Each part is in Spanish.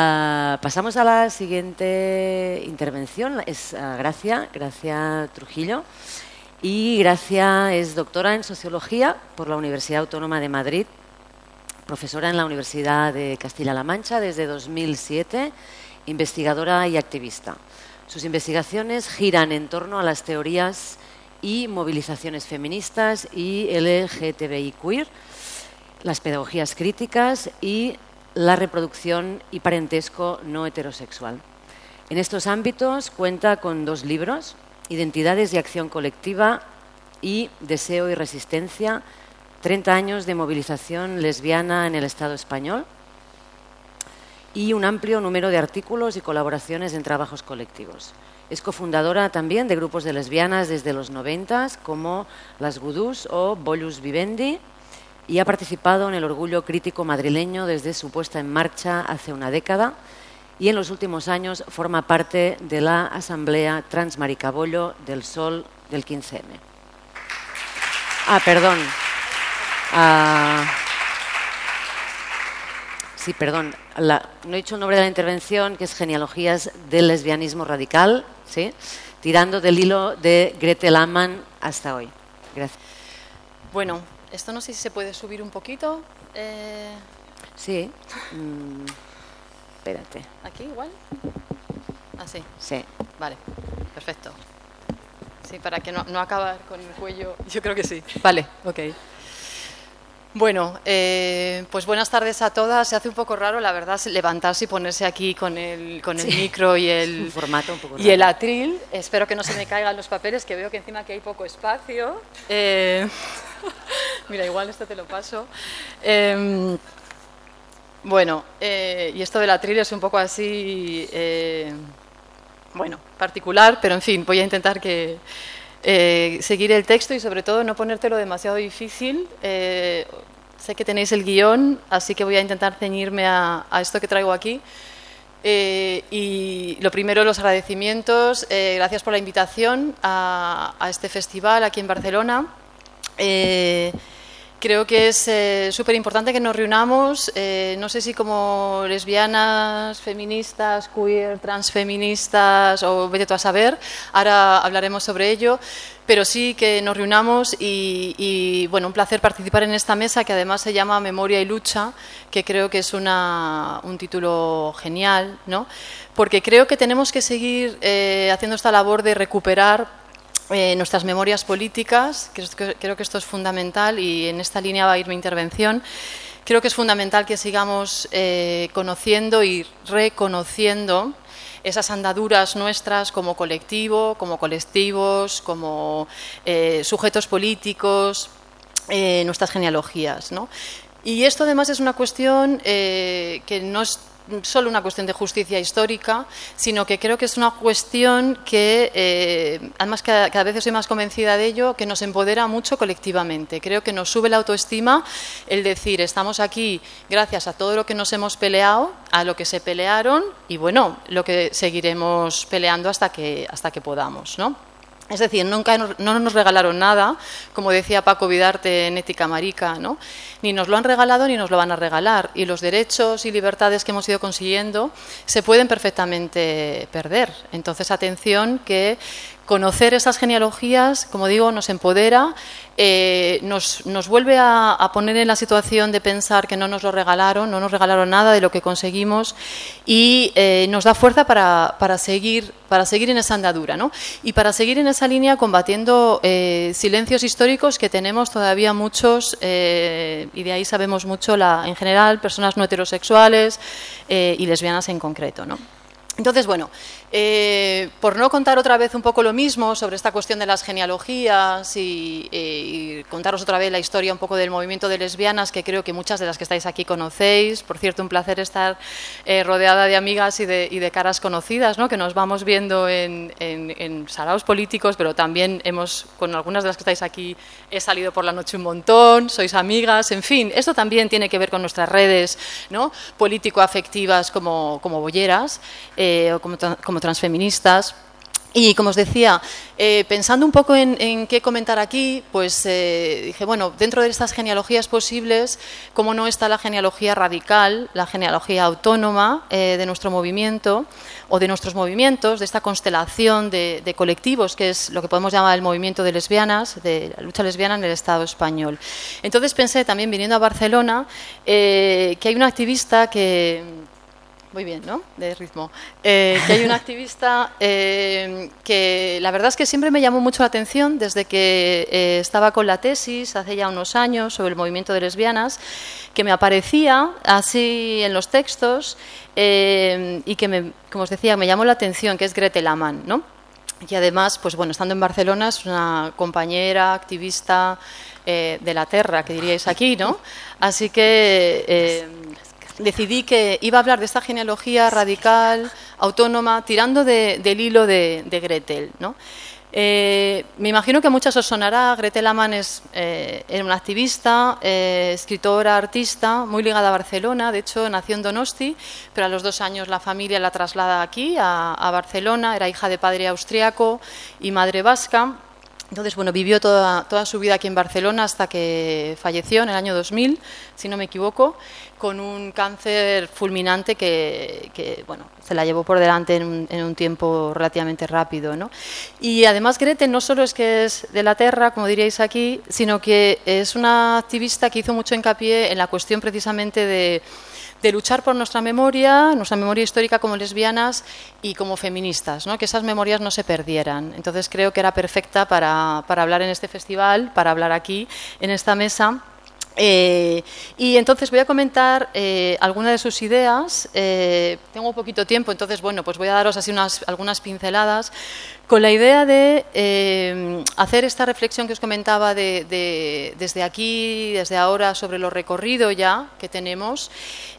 Ah, pasamos a la siguiente intervención. Es ah, Gracia, Gracia Trujillo. Y Gracia es doctora en Sociología por la Universidad Autónoma de Madrid, profesora en la Universidad de Castilla-La Mancha desde 2007, investigadora y activista. Sus investigaciones giran en torno a las teorías y movilizaciones feministas y LGTBI queer, las pedagogías críticas y la reproducción y parentesco no heterosexual. En estos ámbitos cuenta con dos libros, Identidades y Acción Colectiva y Deseo y Resistencia, 30 años de movilización lesbiana en el Estado español y un amplio número de artículos y colaboraciones en trabajos colectivos. Es cofundadora también de grupos de lesbianas desde los 90 como Las Gudús o Bolus Vivendi, y ha participado en el orgullo crítico madrileño desde su puesta en marcha hace una década y en los últimos años forma parte de la Asamblea Transmaricabollo del Sol del 15M. Ah, perdón. Ah, sí, perdón. no he dicho el nombre de la intervención, que es Genealogías del Lesbianismo Radical, ¿sí? tirando del hilo de Gretel Amman hasta hoy. Gracias. Bueno, esto no sé si se puede subir un poquito. Eh, sí. Mm, espérate. ¿Aquí igual? Así. Ah, sí. Vale, perfecto. Sí, para que no, no acabar con el cuello. Yo creo que sí. Vale, ok. Bueno, eh, pues buenas tardes a todas. Se hace un poco raro, la verdad, levantarse y ponerse aquí con el, con el micro y el, formato un poco y el atril. Espero que no se me caigan los papeles, que veo que encima que hay poco espacio. Eh, mira, igual esto te lo paso. Em, bueno, eh, y esto del atril es un poco así, bueno, particular, pero en fin, voy a intentar que eh, seguir el texto y sobre todo no ponértelo demasiado difícil. Eh, sé que tenéis el guion, así que voy a intentar ceñirme a, esto que traigo aquí. Eh, y lo primero, los agradecimientos. gracias por la invitación a, este festival aquí en Barcelona. Creo que es eh, súper importante que nos reunamos, eh, no sé si como lesbianas, feministas, queer, transfeministas o vete tú a saber, ahora hablaremos sobre ello, pero sí que nos reunamos y, bueno, un placer participar en esta mesa que además se llama Memoria y Lucha, que creo que es una, un título genial, ¿no? porque creo que tenemos que seguir eh, haciendo esta labor de recuperar eh, nuestras memorias políticas, creo que esto es fundamental y en esta línea va a ir mi intervención. Creo que es fundamental que sigamos eh, conociendo y reconociendo esas andaduras nuestras como colectivo, como colectivos, como eh, sujetos políticos, nuestras genealogías. Y esto además es una cuestión que no es solo una cuestión de justicia histórica, sino que creo que es una cuestión que, eh, además cada, cada, vez soy más convencida de ello, que nos empodera mucho colectivamente. Creo que nos sube la autoestima el decir, estamos aquí gracias a todo lo que nos hemos peleado, a lo que se pelearon y bueno, lo que seguiremos peleando hasta que, hasta que podamos, ¿no? Es decir, nunca no nos regalaron nada, como decía Paco Vidarte en Ética Marica, ¿no? ni nos lo han regalado ni nos lo van a regalar. Y los derechos y libertades que hemos ido consiguiendo se pueden perfectamente perder. Entonces, atención que conocer esas genealogías, como digo, nos empodera, eh, nos, nos, vuelve a, poner en la situación de pensar que no nos lo regalaron, no nos regalaron nada de lo que conseguimos y eh, nos da fuerza para, para, seguir, para seguir en esa andadura ¿no? y para seguir en esa línea combatiendo eh, silencios históricos que tenemos todavía muchos y de ahí sabemos mucho la, en general personas no heterosexuales y lesbianas en concreto. ¿no? Entonces, bueno, eh, por no contar otra vez un poco lo mismo sobre esta cuestión de las genealogías y, eh, contaros otra vez la historia un poco del movimiento de lesbianas, que creo que muchas de las que estáis aquí conocéis. Por cierto, un placer estar eh, rodeada de amigas y de, caras conocidas, ¿no? que nos vamos viendo en, en, políticos, pero también hemos, con algunas de las que estáis aquí, he salido por la noche un montón, sois amigas, en fin, esto también tiene que ver con nuestras redes político-afectivas como, como bolleras o como, como transfeministas. Y como os decía, eh, pensando un poco en, qué comentar aquí, pues eh, dije, bueno, dentro de estas genealogías posibles, ¿cómo no está la genealogía radical, la genealogía autónoma eh, de nuestro movimiento o de nuestros movimientos, de esta constelación de, de, colectivos, que es lo que podemos llamar el movimiento de lesbianas, de la lucha lesbiana en el Estado español? Entonces pensé también, viniendo a Barcelona, que hay una activista que muy bien, ¿no? De ritmo. Eh, que hay una activista eh, que la verdad es que siempre me llamó mucho la atención desde que eh, estaba con la tesis hace ya unos años sobre el movimiento de lesbianas, que me aparecía así en los textos y que, me, como os decía, me llamó la atención, que es Gretel Amann, ¿no? Y además, pues bueno, estando en Barcelona es una compañera, activista de la Terra, que diríais aquí, ¿no? Así que decidí que iba a hablar de esta genealogía radical, autónoma, tirando del hilo de, Gretel. Eh, me imagino que a muchas os sonará, Gretel Amann es eh, una activista, eh, escritora, artista, muy ligada a Barcelona, de hecho nació en Donosti, pero a los dos años la familia la traslada aquí, a, a Barcelona, era hija de padre austriaco y madre vasca. Entonces, bueno, vivió toda, toda su vida aquí en Barcelona hasta que falleció en el año 2000, si no me equivoco, con un cáncer fulminante que, bueno, se la llevó por delante en un, en un, tiempo relativamente rápido. ¿no? Y además Grete no solo es que es de la Tierra, como diríais aquí, sino que es una activista que hizo mucho hincapié en la cuestión precisamente de de luchar por nuestra memoria, nuestra memoria histórica como lesbianas y como feministas, ¿no? que esas memorias no se perdieran. Entonces creo que era perfecta para, para hablar en este festival, para hablar aquí, en esta mesa. Eh, y entonces voy a comentar eh, algunas de sus ideas. Eh, tengo poquito tiempo, entonces bueno, pues voy a daros así unas, algunas pinceladas con la idea de eh, hacer esta reflexión que os comentaba de, desde aquí, desde ahora, sobre lo recorrido ya que tenemos,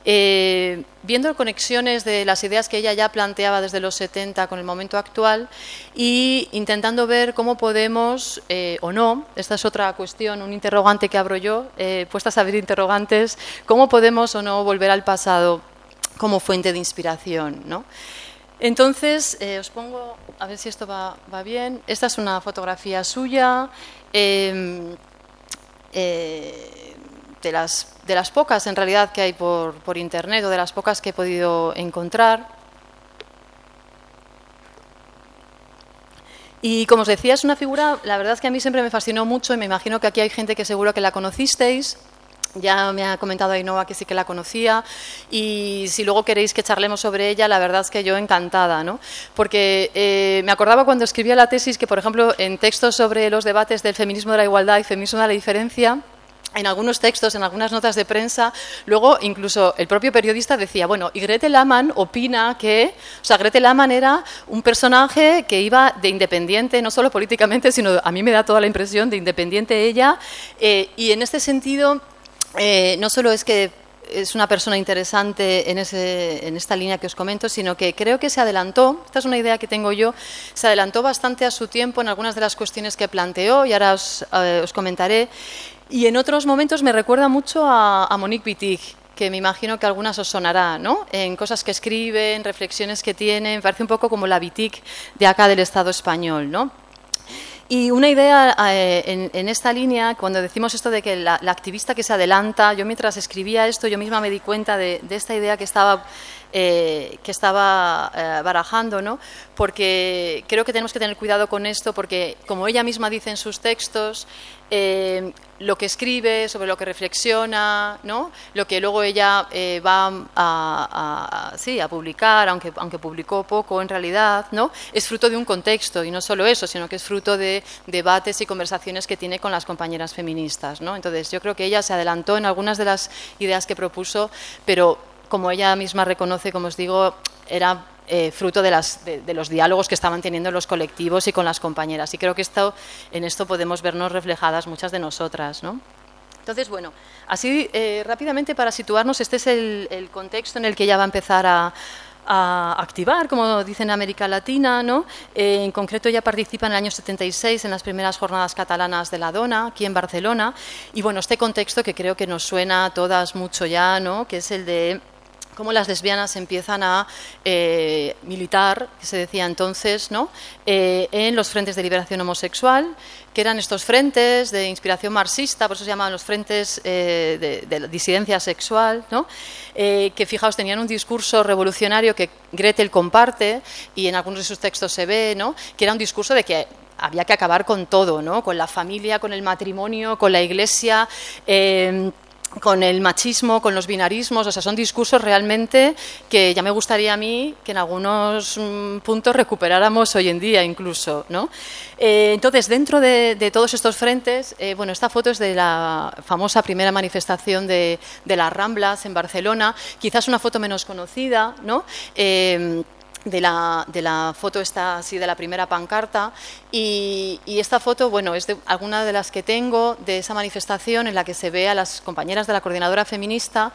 eh, viendo conexiones de las ideas que ella ya planteaba desde los 70 con el momento actual y intentando ver cómo podemos, eh, o no, esta es otra cuestión, un interrogante que abro yo, puestas a ver interrogantes, cómo podemos o no volver al pasado como fuente de inspiración, ¿no? Entonces, eh, os pongo, a ver si esto va, bien. Esta es una fotografía suya, em, eh, de, las, de las pocas en realidad que hay por, por internet o de las pocas que he podido encontrar. Y como os decía, es una figura, la verdad es que a mí siempre me fascinó mucho y me imagino que aquí hay gente que seguro que la conocisteis. Ya me ha comentado Ainhoa que sí que la conocía y si luego queréis que charlemos sobre ella, la verdad es que yo encantada, ¿no? Porque eh, me acordaba cuando escribía la tesis que, por ejemplo, en textos sobre los debates del feminismo de la igualdad y feminismo de la diferencia, en algunos textos, en algunas notas de prensa, luego incluso el propio periodista decía, bueno, y Gretel Laman opina que, o sea, Gretel Laman era un personaje que iba de independiente, no solo políticamente, sino a mí me da toda la impresión de independiente ella, eh, y en este sentido eh, no solo es que es una persona interesante en, esta línea que os comento, sino que creo que se adelantó, esta es una idea que tengo yo, se adelantó bastante a su tiempo en algunas de las cuestiones que planteó y ahora os, eh, comentaré. Y en otros momentos me recuerda mucho a, Monique Wittig, que me imagino que algunas os sonará, ¿no? En cosas que escribe, en reflexiones que tiene, me parece un poco como la Wittig de acá del Estado español, ¿no? Y una idea eh, en, esta línea, cuando decimos esto de que la, activista que se adelanta, yo mientras escribía esto, yo misma me di cuenta de, de esta idea que estaba eh, que estaba eh, barajando, ¿no? porque creo que tenemos que tener cuidado con esto, porque como ella misma dice en sus textos, eh, lo que escribe, sobre lo que reflexiona, ¿no? lo que luego ella va a, a publicar, aunque, aunque publicó poco en realidad, ¿no? es fruto de un contexto, y no solo eso, sino que es fruto de debates y conversaciones que tiene con las compañeras feministas. ¿no? Entonces, yo creo que ella se adelantó en algunas de las ideas que propuso, pero como ella misma reconoce, como os digo, era eh, fruto de, los diálogos que estaban teniendo los colectivos y con las compañeras. Y creo que en esto podemos vernos reflejadas muchas de nosotras. ¿no? Entonces, bueno, así eh, rápidamente para situarnos, este es el, contexto en el que ella va a empezar a, activar, como dicen en América Latina. ¿no? Eh, en concreto, ella participa en el año 76 en las primeras jornadas catalanas de la Dona, aquí en Barcelona. Y bueno, este contexto que creo que nos suena a todas mucho ya, ¿no? que es el de cómo las lesbianas empiezan a eh, militar, que se decía entonces, ¿no? Eh, en los frentes de liberación homosexual, que eran estos frentes de inspiración marxista, por eso se llamaban los frentes eh, de, disidencia sexual, ¿no? que fijaos, tenían un discurso revolucionario que Gretel comparte y en algunos de sus textos se ve, ¿no? que era un discurso de que había que acabar con todo, ¿no? con la familia, con el matrimonio, con la iglesia con el machismo, con los binarismos, o sea, son discursos realmente que ya me gustaría a mí que en algunos mm, puntos recuperáramos hoy en día incluso, ¿no? Eh, entonces, dentro de, todos estos frentes, eh, bueno, esta foto es de la famosa primera manifestación de, las Ramblas en Barcelona, quizás una foto menos conocida, ¿no? Eh, de la, de la, foto así de la primera pancarta. Y, esta foto bueno es de alguna de las que tengo de esa manifestación en la que se ve a las compañeras de la coordinadora feminista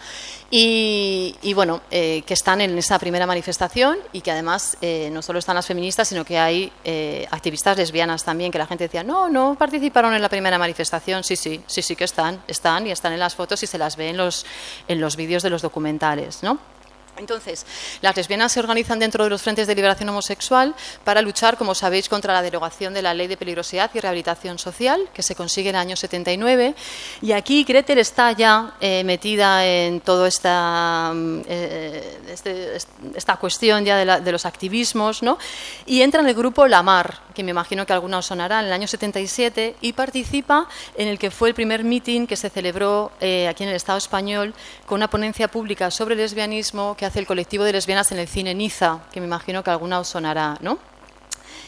y, bueno eh, que están en esa primera manifestación y que además eh, no solo están las feministas sino que hay eh, activistas lesbianas también que la gente decía no no participaron en la primera manifestación sí sí sí sí que están están y están en las fotos y se las ve en los en los vídeos de los documentales no entonces, las lesbianas se organizan dentro de los frentes de liberación homosexual para luchar, como sabéis, contra la derogación de la ley de peligrosidad y rehabilitación social, que se consigue en el año 79. Y aquí Gretel está ya eh, metida en toda esta, mm, eh, este, esta cuestión ya de, los activismos, ¿no? y entra en el grupo La Mar, que me imagino que algunos sonarán, en el año 77, y participa en el que fue el primer meeting que se celebró eh, aquí en el Estado español con una ponencia pública sobre lesbianismo hace el colectivo de lesbianas en el cine Niza, que me imagino que alguna os sonará, ¿no?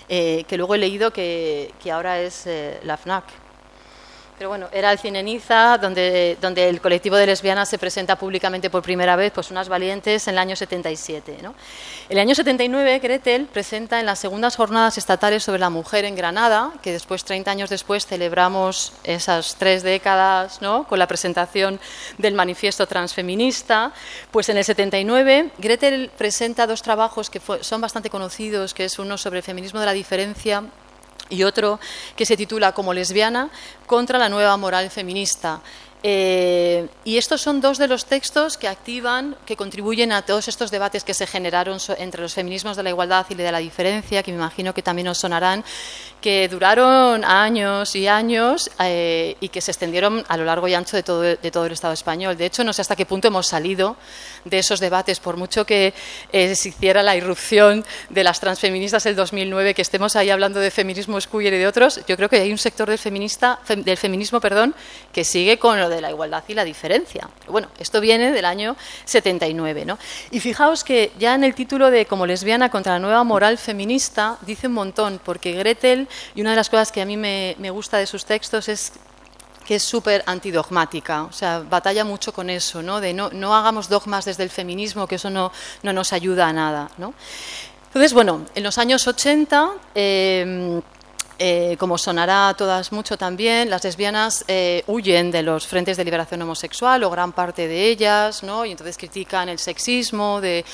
Eh, que luego he leído que, ahora es eh, la FNAC. Pero bueno, era el cine Niza, donde, donde el colectivo de lesbianas se presenta públicamente por primera vez, pues unas valientes, en el año 77. ¿no? El año 79, Gretel presenta en las segundas jornadas estatales sobre la mujer en Granada, que después, 30 años después, celebramos esas tres décadas ¿no? con la presentación del manifiesto transfeminista. Pues en el 79, Gretel presenta dos trabajos que son bastante conocidos, que es uno sobre el feminismo de la diferencia y otro que se titula Como lesbiana contra la nueva moral feminista. Eh, y estos son dos de los textos que activan, que contribuyen a todos estos debates que se generaron entre los feminismos de la igualdad y de la diferencia, que me imagino que también os sonarán, que duraron años y años eh, y que se extendieron a lo largo y ancho de todo, el Estado español. De hecho, no sé hasta qué punto hemos salido de esos debates, por mucho que eh, se hiciera la irrupción de las transfeministas del 2009, que estemos ahí hablando de feminismo queer y de otros, yo creo que hay un sector del, feminista, del feminismo perdón, que sigue con lo de la igualdad y la diferencia. Bueno, esto viene del año 79. ¿no? Y fijaos que ya en el título de Como lesbiana contra la nueva moral feminista dice un montón, porque Gretel, y una de las cosas que a mí me, me gusta de sus textos es que es súper antidogmática, o sea, batalla mucho con eso, ¿no? de no, no hagamos dogmas desde el feminismo, que eso no, no nos ayuda a nada. ¿no? Entonces, bueno, en los años 80... Eh, eh, como sonará a todas mucho también, las lesbianas eh, huyen de los frentes de liberación homosexual o gran parte de ellas, ¿no? y entonces critican el sexismo de,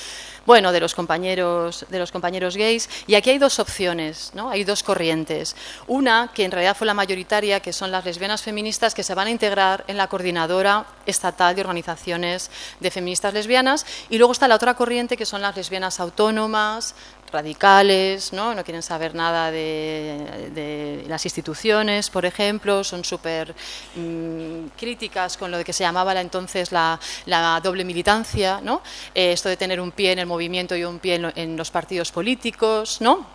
bueno, de los compañeros, de los compañeros gays. Y aquí hay dos opciones, ¿no? Hay dos corrientes. Una, que en realidad fue la mayoritaria, que son las lesbianas feministas que se van a integrar en la coordinadora estatal de organizaciones de feministas lesbianas. Y luego está la otra corriente, que son las lesbianas autónomas, radicales, ¿no? no quieren saber nada de, las instituciones, por ejemplo, son súper mm, críticas con lo que se llamaba la, entonces la, doble militancia, ¿no? Eh, esto de tener un pie en el movimiento y un pie en, los partidos políticos, ¿no?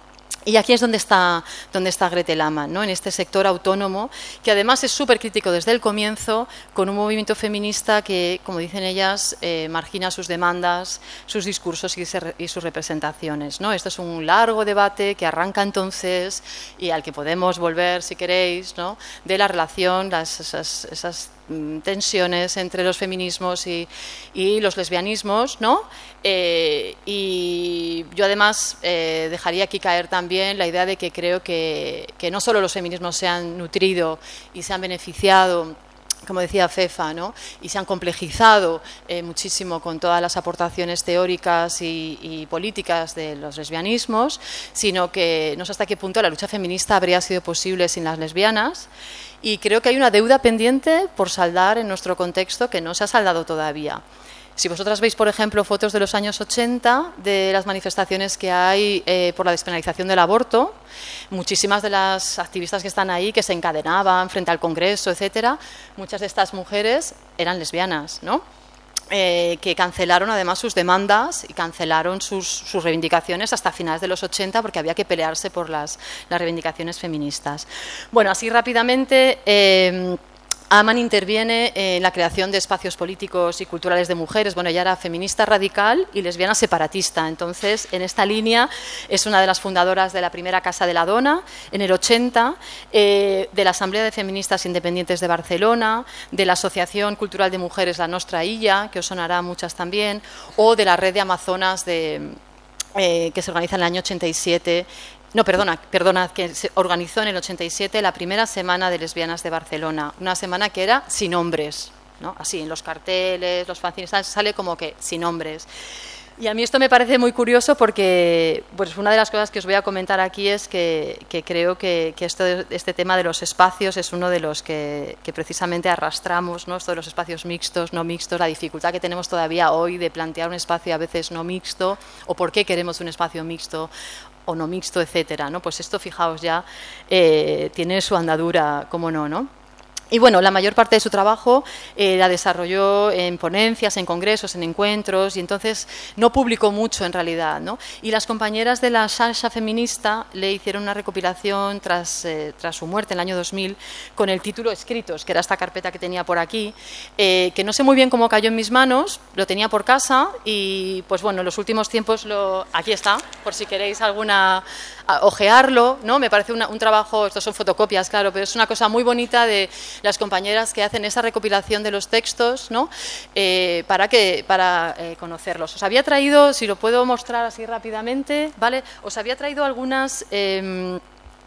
Y aquí es donde está, donde está Gretel Amann, ¿no? en este sector autónomo, que además es súper crítico desde el comienzo, con un movimiento feminista que, como dicen ellas, eh, margina sus demandas, sus discursos y, sus representaciones. ¿no? Esto es un largo debate que arranca entonces y al que podemos volver, si queréis, ¿no? de la relación, las, esas, esas tensiones entre los feminismos y, los lesbianismos, ¿no? Eh, y yo además eh, dejaría aquí caer también la idea de que creo que, no solo los feminismos se han nutrido y se han beneficiado como decía Fefa, ¿no? y se han complejizado eh, muchísimo con todas las aportaciones teóricas y, y, políticas de los lesbianismos, sino que no sé hasta qué punto la lucha feminista habría sido posible sin las lesbianas y creo que hay una deuda pendiente por saldar en nuestro contexto que no se ha saldado todavía. Si vosotras veis, por ejemplo, fotos de los años 80 de las manifestaciones que hay eh, por la despenalización del aborto, muchísimas de las activistas que están ahí, que se encadenaban frente al Congreso, etcétera, muchas de estas mujeres eran lesbianas, ¿no? Eh, que cancelaron además sus demandas y cancelaron sus, reivindicaciones hasta finales de los 80 porque había que pelearse por las, las reivindicaciones feministas. Bueno, así rápidamente. Eh, Aman interviene en la creación de espacios políticos y culturales de mujeres. Bueno, ella era feminista radical y lesbiana separatista. Entonces, en esta línea es una de las fundadoras de la primera Casa de la Dona en el 80, eh, de la Asamblea de Feministas Independientes de Barcelona, de la Asociación Cultural de Mujeres La Nostra Illa, que os sonará muchas también, o de la Red de Amazonas eh, que se organiza en el año 87 no, perdona, perdona, que se organizó en el 87 la primera semana de lesbianas de Barcelona, una semana que era sin hombres, ¿no? Así, en los carteles, los fanzines, sale como que sin hombres. Y a mí esto me parece muy curioso porque pues una de las cosas que os voy a comentar aquí es que, creo que, esto, este tema de los espacios es uno de los que, precisamente arrastramos, ¿no? esto de los espacios mixtos, no mixtos, la dificultad que tenemos todavía hoy de plantear un espacio a veces no mixto o por qué queremos un espacio mixto o no mixto, etcétera, ¿no? Pues esto, fijaos ya, eh, tiene su andadura, como no, ¿no? Y bueno, la mayor parte de su trabajo eh, la desarrolló en ponencias, en congresos, en encuentros, y entonces no publicó mucho en realidad. ¿no? Y las compañeras de la salsa feminista le hicieron una recopilación tras, eh, tras su muerte en el año 2000 con el título Escritos, que era esta carpeta que tenía por aquí, eh, que no sé muy bien cómo cayó en mis manos, lo tenía por casa y pues bueno, en los últimos tiempos lo, aquí está, por si queréis alguna ojearlo, ¿no? Me parece un trabajo, estos son fotocopias, claro, pero es una cosa muy bonita de las compañeras que hacen esa recopilación de los textos, ¿no? Eh, para que para eh, conocerlos. Os había traído, si lo puedo mostrar así rápidamente, ¿vale? Os había traído algunas em,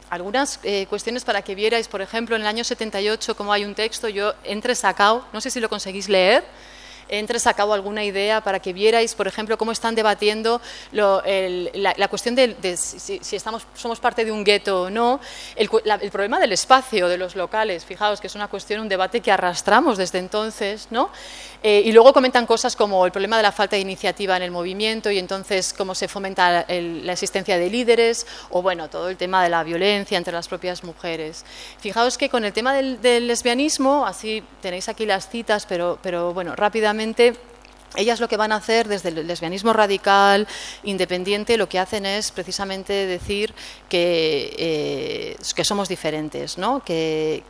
algunas eh, cuestiones para que vierais, por ejemplo, en el año 78, como hay un texto, yo entre sacado, no sé si lo conseguís leer, entres a cabo alguna idea para que vierais, por ejemplo, cómo están debatiendo la, cuestión de, si, estamos, somos parte de un gueto o no, el, problema del espacio, de los locales, fijaos que es una cuestión, un debate que arrastramos desde entonces, ¿no? Eh, y luego comentan cosas como el problema de la falta de iniciativa en el movimiento y entonces cómo se fomenta la existencia de líderes o, bueno, todo el tema de la violencia entre las propias mujeres. Fijaos que con el tema del, del lesbianismo, así tenéis aquí las citas, pero, pero bueno, rápidamente, ellas lo que van a hacer desde el lesbianismo radical, independiente, lo que hacen es precisamente decir que, eh, que somos diferentes, ¿no? que,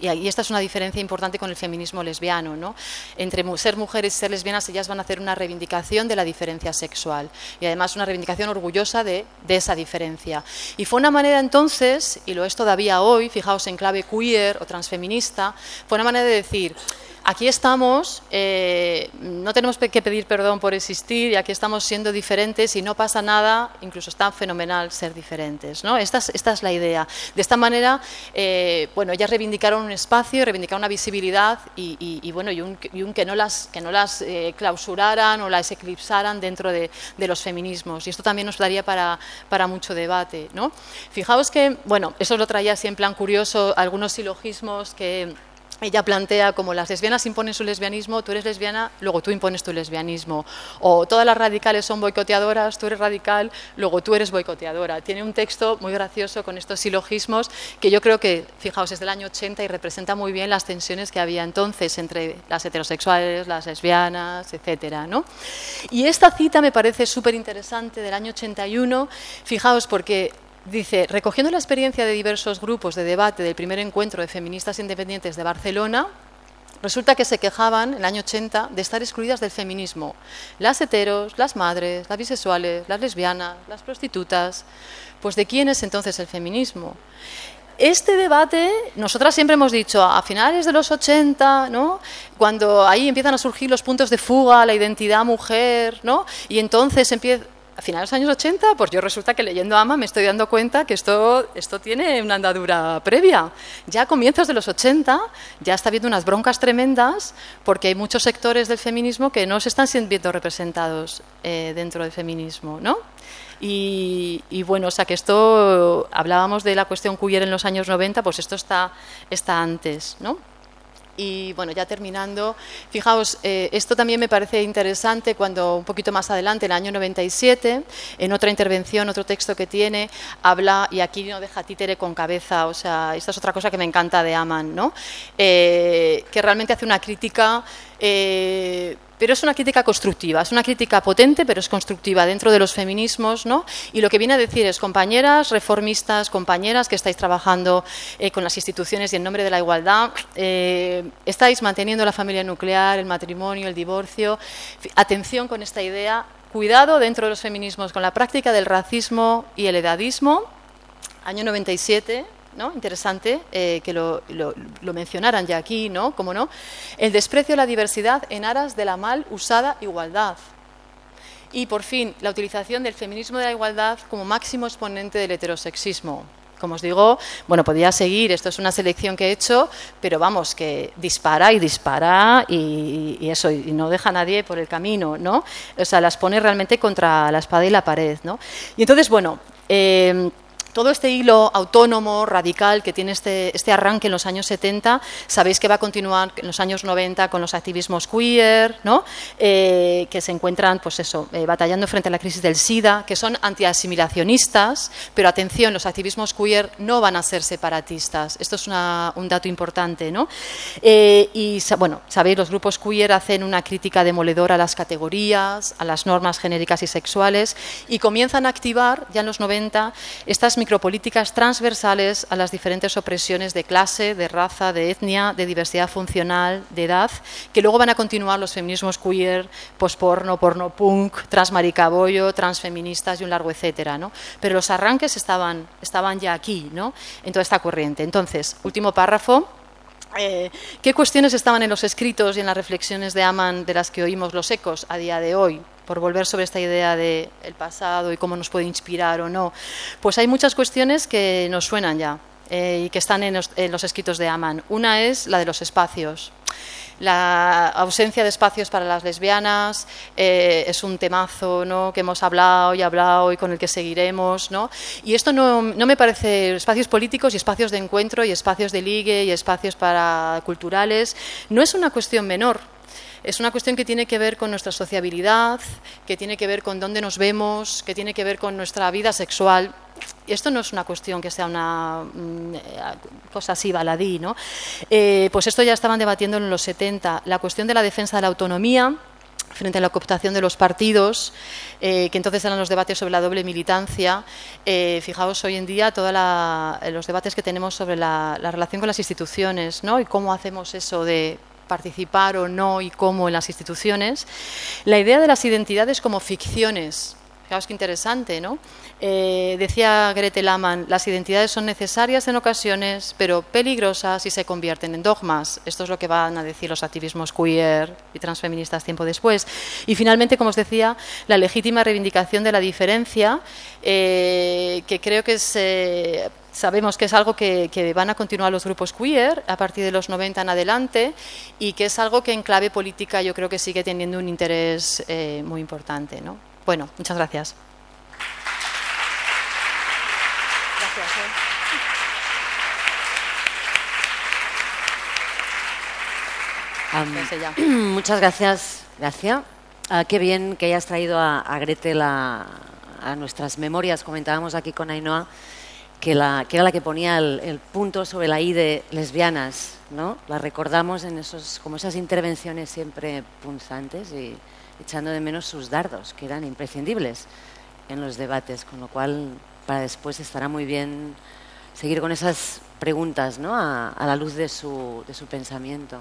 y esta es una diferencia importante con el feminismo lesbiano. ¿no? Entre ser mujeres y ser lesbianas, ellas van a hacer una reivindicación de la diferencia sexual y además una reivindicación orgullosa de, de esa diferencia. Y fue una manera entonces, y lo es todavía hoy, fijaos en clave queer o transfeminista, fue una manera de decir aquí estamos, eh, no tenemos que pedir perdón por existir y aquí estamos siendo diferentes y no pasa nada, incluso está fenomenal ser diferentes. ¿no? Esta, es, la idea. De esta manera, eh, bueno, ellas reivindicaron un espacio, reivindicaron una visibilidad y, bueno, y un, que no las, que no las eh, clausuraran o las eclipsaran dentro de, los feminismos. Y esto también nos daría para, mucho debate. ¿no? Fijaos que, bueno, eso lo traía así en plan curioso, algunos silogismos que ella plantea como las lesbianas imponen su lesbianismo, tú eres lesbiana, luego tú impones tu lesbianismo. O todas las radicales son boicoteadoras, tú eres radical, luego tú eres boicoteadora. Tiene un texto muy gracioso con estos silogismos que yo creo que, fijaos, es del año 80 y representa muy bien las tensiones que había entonces entre las heterosexuales, las lesbianas, etcétera, ¿no? Y esta cita me parece súper interesante del año 81, fijaos, porque Dice, recogiendo la experiencia de diversos grupos de debate del primer encuentro de feministas independientes de Barcelona, resulta que se quejaban en el año 80 de estar excluidas del feminismo. Las heteros, las madres, las bisexuales, las lesbianas, las prostitutas. Pues ¿de quién es entonces el feminismo? Este debate, nosotras siempre hemos dicho, a finales de los 80, ¿no? cuando ahí empiezan a surgir los puntos de fuga, la identidad mujer, ¿no? y entonces empieza a finales de los años 80, pues yo resulta que leyendo AMA me estoy dando cuenta que esto, esto tiene una andadura previa. Ya a comienzos de los 80 ya está habiendo unas broncas tremendas porque hay muchos sectores del feminismo que no se están viendo representados eh, dentro del feminismo, ¿no? Y, bueno, o sea que esto, hablábamos de la cuestión queer en los años 90, pues esto está, está antes, ¿no? Y bueno, ya terminando, fijaos, eh, esto también me parece interesante cuando un poquito más adelante, en el año 97, en otra intervención, otro texto que tiene, habla, y aquí no deja títere con cabeza, o sea, esta es otra cosa que me encanta de Aman, ¿no? Eh, que realmente hace una crítica. Eh, pero es una crítica constructiva, es una crítica potente, pero es constructiva dentro de los feminismos, ¿no? Y lo que viene a decir es, compañeras reformistas, compañeras que estáis trabajando eh, con las instituciones y en nombre de la igualdad, eh, estáis manteniendo la familia nuclear, el matrimonio, el divorcio. Atención con esta idea, cuidado dentro de los feminismos con la práctica del racismo y el edadismo. Año 97, ¿no? interesante eh, que lo, mencionaran ya aquí, ¿no? ¿Cómo no? El desprecio a la diversidad en aras de la mal usada igualdad. Y por fin, la utilización del feminismo de la igualdad como máximo exponente del heterosexismo. Como os digo, bueno, podría seguir, esto es una selección que he hecho, pero vamos, que dispara y dispara y, eso, y no deja a nadie por el camino, ¿no? O sea, las pone realmente contra la espada y la pared, ¿no? Y entonces, bueno, eh, todo este hilo autónomo, radical, que tiene este, este, arranque en los años 70, sabéis que va a continuar en los años 90 con los activismos queer, ¿no? Eh, que se encuentran pues eso, eh, batallando frente a la crisis del SIDA, que son antiasimilacionistas, pero atención, los activismos queer no van a ser separatistas. Esto es un dato importante. ¿no? Eh, y bueno, sabéis, los grupos queer hacen una crítica demoledora a las categorías, a las normas genéricas y sexuales, y comienzan a activar ya en los 90 estas micropolíticas transversales a las diferentes opresiones de clase, de raza, de etnia, de diversidad funcional, de edad, que luego van a continuar los feminismos queer, posporno, porno punk, transmaricabollo, transfeministas y un largo etcétera. ¿no? Pero los arranques estaban, estaban ya aquí, ¿no? en toda esta corriente. Entonces, último párrafo. Eh, ¿Qué cuestiones estaban en los escritos y en las reflexiones de Aman de las que oímos los ecos a día de hoy? Por volver sobre esta idea del pasado y cómo nos puede inspirar o no, pues hay muchas cuestiones que nos suenan ya eh, y que están en los, escritos de Aman. Una es la de los espacios la ausencia de espacios para las lesbianas eh, es un temazo ¿no? que hemos hablado y hablado y con el que seguiremos. ¿no? Y esto no, no, me parece espacios políticos y espacios de encuentro y espacios de ligue y espacios para culturales. No es una cuestión menor es una cuestión que tiene que ver con nuestra sociabilidad, que tiene que ver con dónde nos vemos, que tiene que ver con nuestra vida sexual. Y esto no es una cuestión que sea una mm, eh, cosa así baladí, ¿no? Eh, pues esto ya estaban debatiendo en los 70. La cuestión de la defensa de la autonomía frente a la cooptación de los partidos, eh, que entonces eran los debates sobre la doble militancia. fijaos hoy en día todos los debates que tenemos sobre la, la, relación con las instituciones ¿no? y cómo hacemos eso de participar o no y cómo en las instituciones, la idea de las identidades como ficciones. Fijaos qué interesante, ¿no? Eh, decía Grete Laman, las identidades son necesarias en ocasiones, pero peligrosas y se convierten en dogmas. Esto es lo que van a decir los activismos queer y transfeministas tiempo después. Y finalmente, como os decía, la legítima reivindicación de la diferencia, eh, que creo que es eh, Sabemos que es algo que, van a continuar los grupos queer a partir de los 90 en adelante y que es algo que en clave política yo creo que sigue teniendo un interés eh, muy importante. ¿no? Bueno, muchas gracias. gracias muchas gracias, Gracia. Ah, qué bien que hayas traído a, a Gretel a, a nuestras memorias. Comentábamos aquí con Ainhoa que, la, que era la que ponía el, punto sobre la I de lesbianas, ¿no? La recordamos en esos, como esas intervenciones siempre punzantes y echando de menos sus dardos, que eran imprescindibles en los debates, con lo cual para después estará muy bien seguir con esas preguntas ¿no? a, a la luz de su, de su pensamiento.